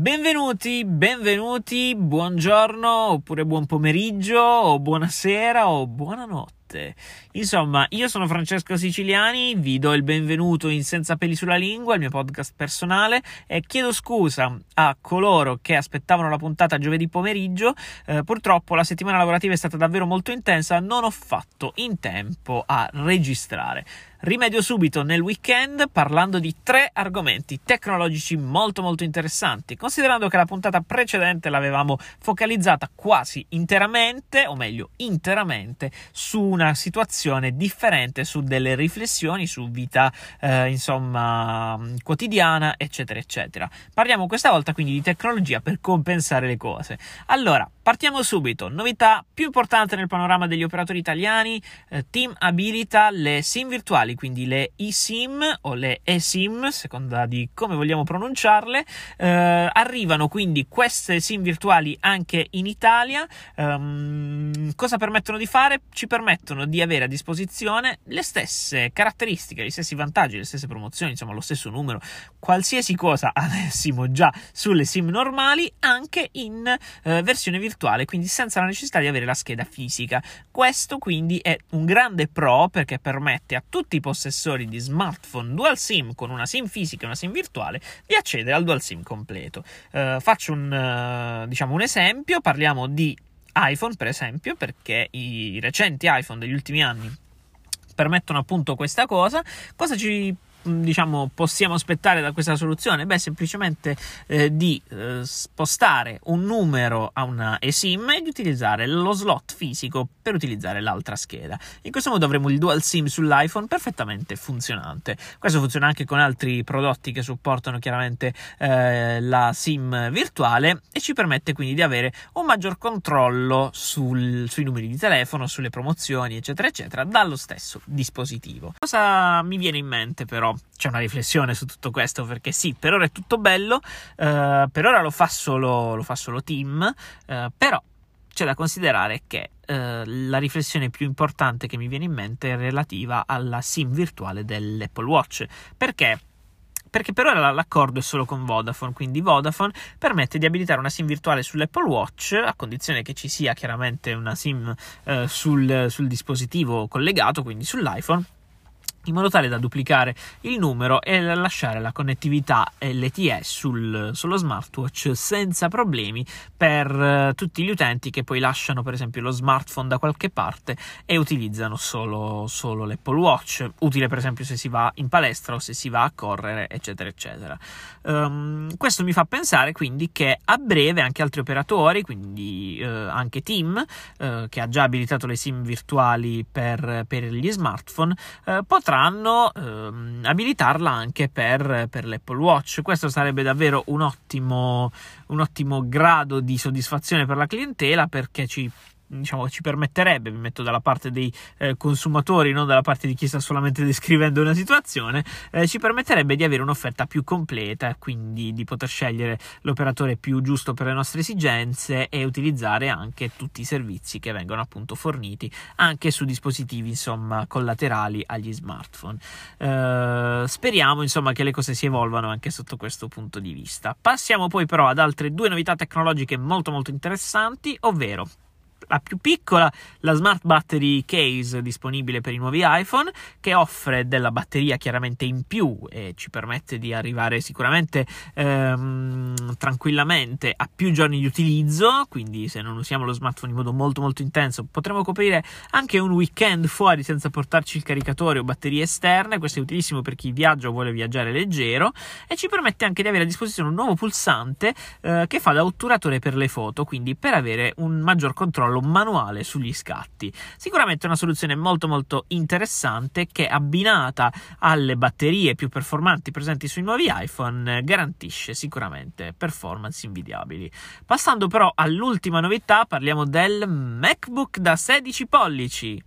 Benvenuti, benvenuti, buongiorno, oppure buon pomeriggio, o buonasera, o buonanotte. Insomma, io sono Francesco Siciliani, vi do il benvenuto in Senza peli sulla lingua, il mio podcast personale, e chiedo scusa a coloro che aspettavano la puntata giovedì pomeriggio. Eh, purtroppo la settimana lavorativa è stata davvero molto intensa, non ho fatto in tempo a registrare. Rimedio subito nel weekend parlando di tre argomenti tecnologici molto molto interessanti, considerando che la puntata precedente l'avevamo focalizzata quasi interamente, o meglio interamente, su una situazione differente, su delle riflessioni, su vita eh, insomma quotidiana, eccetera eccetera. Parliamo questa volta quindi di tecnologia per compensare le cose. Allora, partiamo subito. Novità più importante nel panorama degli operatori italiani, eh, Team abilita le SIM virtuali quindi le eSIM o le eSIM, seconda di come vogliamo pronunciarle. Eh, arrivano quindi queste SIM virtuali anche in Italia. Um, cosa permettono di fare? Ci permettono di avere a disposizione le stesse caratteristiche, gli stessi vantaggi, le stesse promozioni, insomma lo stesso numero, qualsiasi cosa avessimo già sulle SIM normali, anche in eh, versione virtuale, quindi senza la necessità di avere la scheda fisica. Questo quindi è un grande pro perché permette a tutti i possessori di smartphone dual SIM con una SIM fisica e una SIM virtuale di accedere al dual SIM completo. Uh, faccio un, uh, diciamo un esempio, parliamo di iPhone per esempio, perché i recenti iPhone degli ultimi anni permettono appunto questa cosa. Cosa ci diciamo, possiamo aspettare da questa soluzione? Beh, semplicemente eh, di eh, spostare un numero a una eSIM e di utilizzare lo slot fisico per utilizzare l'altra scheda. In questo modo avremo il dual SIM sull'iPhone perfettamente funzionante. Questo funziona anche con altri prodotti che supportano chiaramente eh, la SIM virtuale e ci permette quindi di avere un maggior controllo sul, sui numeri di telefono, sulle promozioni, eccetera, eccetera, dallo stesso dispositivo. Cosa mi viene in mente però? C'è una riflessione su tutto questo perché sì, per ora è tutto bello, eh, per ora lo fa solo, lo fa solo Team, eh, però c'è da considerare che eh, la riflessione più importante che mi viene in mente è relativa alla SIM virtuale dell'Apple Watch. Perché? Perché per ora l'accordo è solo con Vodafone, quindi Vodafone permette di abilitare una SIM virtuale sull'Apple Watch a condizione che ci sia chiaramente una SIM eh, sul, sul dispositivo collegato, quindi sull'iPhone in modo tale da duplicare il numero e lasciare la connettività LTE sul, sullo smartwatch senza problemi per uh, tutti gli utenti che poi lasciano per esempio lo smartphone da qualche parte e utilizzano solo, solo l'Apple Watch, utile per esempio se si va in palestra o se si va a correre eccetera eccetera. Um, questo mi fa pensare quindi che a breve anche altri operatori, quindi uh, anche Team uh, che ha già abilitato le SIM virtuali per, per gli smartphone, potranno potranno ehm, abilitarla anche per, per, l'Apple Watch. Questo sarebbe davvero un ottimo, un ottimo grado di soddisfazione per la clientela perché ci diciamo, ci permetterebbe, mi metto dalla parte dei eh, consumatori, non dalla parte di chi sta solamente descrivendo una situazione, eh, ci permetterebbe di avere un'offerta più completa, quindi di poter scegliere l'operatore più giusto per le nostre esigenze e utilizzare anche tutti i servizi che vengono appunto forniti anche su dispositivi insomma collaterali agli smartphone. Eh, speriamo insomma che le cose si evolvano anche sotto questo punto di vista. Passiamo poi però ad altre due novità tecnologiche molto molto interessanti, ovvero la più piccola, la Smart Battery Case disponibile per i nuovi iPhone, che offre della batteria chiaramente in più e ci permette di arrivare sicuramente ehm, tranquillamente a più giorni di utilizzo, quindi se non usiamo lo smartphone in modo molto molto intenso potremo coprire anche un weekend fuori senza portarci il caricatore o batterie esterne, questo è utilissimo per chi viaggia o vuole viaggiare leggero. E ci permette anche di avere a disposizione un nuovo pulsante eh, che fa da otturatore per le foto, quindi per avere un maggior controllo manuale sugli scatti. Sicuramente una soluzione molto molto interessante che abbinata alle batterie più performanti presenti sui nuovi iPhone garantisce sicuramente performance invidiabili. Passando però all'ultima novità, parliamo del MacBook da 16 pollici.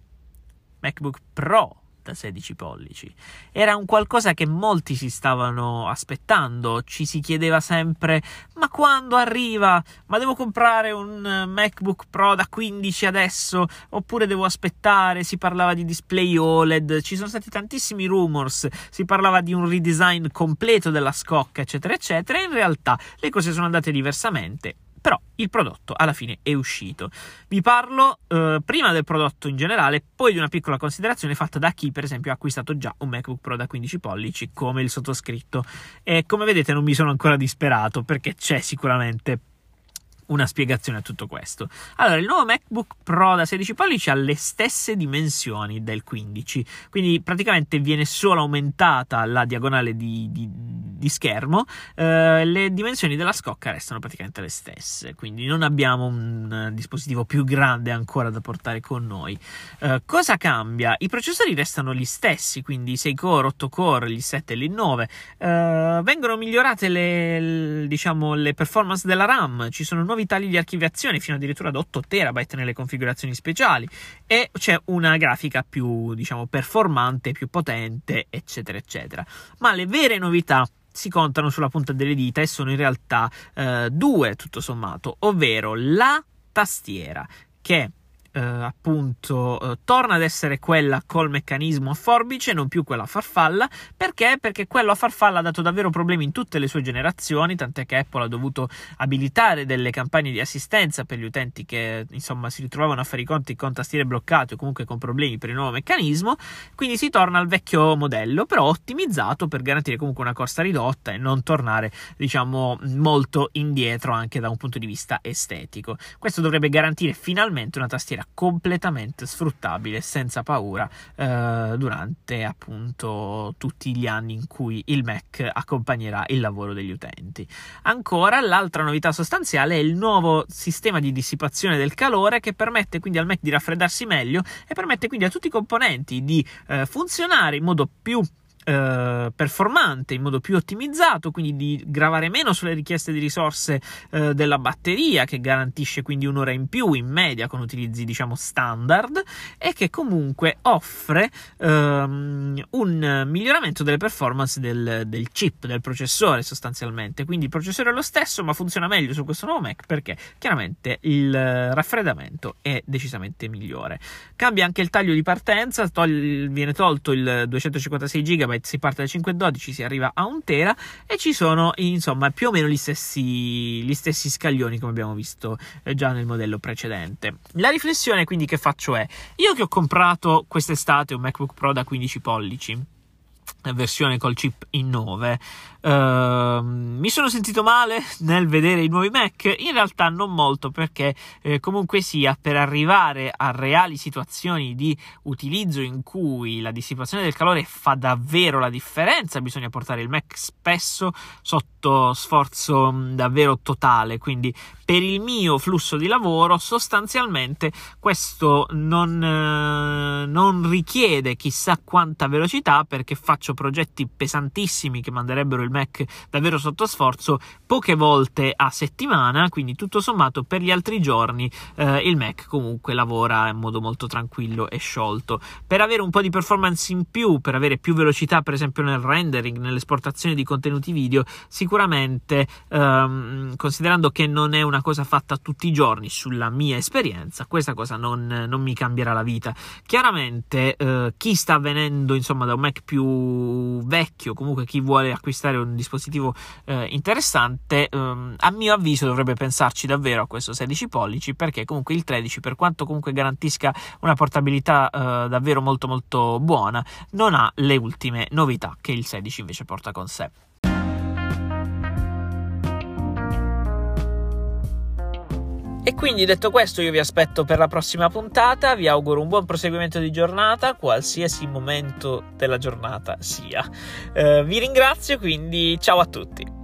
MacBook Pro da 16 pollici. Era un qualcosa che molti si stavano aspettando, ci si chiedeva sempre ma quando arriva? Ma devo comprare un MacBook Pro da 15 adesso oppure devo aspettare? Si parlava di display OLED, ci sono stati tantissimi rumors, si parlava di un redesign completo della scocca, eccetera, eccetera. In realtà le cose sono andate diversamente però il prodotto alla fine è uscito. Vi parlo eh, prima del prodotto in generale, poi di una piccola considerazione fatta da chi, per esempio, ha acquistato già un MacBook Pro da 15 pollici, come il sottoscritto. E come vedete, non mi sono ancora disperato perché c'è sicuramente una spiegazione a tutto questo. Allora, il nuovo MacBook Pro da 16 pollici ha le stesse dimensioni del 15, quindi praticamente viene solo aumentata la diagonale di, di, di schermo, eh, le dimensioni della scocca restano praticamente le stesse, quindi non abbiamo un dispositivo più grande ancora da portare con noi. Eh, cosa cambia? I processori restano gli stessi, quindi 6 core, 8 core, gli 7 e gli 9. Eh, vengono migliorate le, diciamo, le performance della RAM, ci sono nuovi tagli di archiviazione fino addirittura ad 8 terabyte nelle configurazioni speciali e c'è una grafica più diciamo performante, più potente, eccetera, eccetera. Ma le vere novità si contano sulla punta delle dita e sono in realtà eh, due tutto sommato, ovvero la tastiera che eh, appunto eh, torna ad essere quella col meccanismo a forbice, non più quella a farfalla. Perché? Perché quello a farfalla ha dato davvero problemi in tutte le sue generazioni, tant'è che Apple ha dovuto abilitare delle campagne di assistenza per gli utenti che insomma si ritrovavano a fare i conti con tastiere bloccate o comunque con problemi per il nuovo meccanismo. Quindi si torna al vecchio modello, però ottimizzato per garantire comunque una corsa ridotta e non tornare, diciamo, molto indietro anche da un punto di vista estetico. Questo dovrebbe garantire finalmente una tastiera completamente sfruttabile senza paura eh, durante appunto tutti gli anni in cui il Mac accompagnerà il lavoro degli utenti. Ancora l'altra novità sostanziale è il nuovo sistema di dissipazione del calore che permette quindi al Mac di raffreddarsi meglio e permette quindi a tutti i componenti di eh, funzionare in modo più eh, performante, in modo più ottimizzato, quindi di gravare meno sulle richieste di risorse eh, della batteria, che garantisce quindi un'ora in più in media con utilizzi diciamo standard e che comunque offre ehm, un miglioramento delle performance del, del, chip, del processore sostanzialmente. Quindi il processore è lo stesso, ma funziona meglio su questo nuovo Mac perché chiaramente il raffreddamento è decisamente migliore. Cambia anche il taglio di partenza, togli, viene tolto il 256 GB si parte da 512, si arriva a 1 tera e ci sono insomma più o meno gli stessi, gli stessi scaglioni come abbiamo visto eh, già nel modello precedente. La riflessione quindi che faccio è, io che ho comprato quest'estate un MacBook Pro da 15 pollici, versione col chip in 9 Uh, mi sono sentito male nel vedere i nuovi Mac? In realtà non molto perché eh, comunque sia per arrivare a reali situazioni di utilizzo in cui la dissipazione del calore fa davvero la differenza, bisogna portare il Mac spesso sotto sforzo mm, davvero totale, quindi per il mio flusso di lavoro sostanzialmente questo non, eh, non richiede chissà quanta velocità perché faccio progetti pesantissimi che manderebbero il Mac davvero sotto sforzo poche volte a settimana, quindi tutto sommato per gli altri giorni eh, il Mac comunque lavora in modo molto tranquillo e sciolto. Per avere un po' di performance in più, per avere più velocità per esempio nel rendering, nell'esportazione di contenuti video, sicuramente ehm, considerando che non è una cosa fatta tutti i giorni sulla mia esperienza, questa cosa non, non mi cambierà la vita. Chiaramente eh, chi sta venendo insomma da un Mac più vecchio, comunque chi vuole acquistare un dispositivo eh, interessante, ehm, a mio avviso dovrebbe pensarci davvero a questo 16 pollici perché comunque il 13 per quanto comunque garantisca una portabilità eh, davvero molto molto buona, non ha le ultime novità che il 16 invece porta con sé. Quindi detto questo io vi aspetto per la prossima puntata, vi auguro un buon proseguimento di giornata, qualsiasi momento della giornata sia. Eh, vi ringrazio quindi ciao a tutti.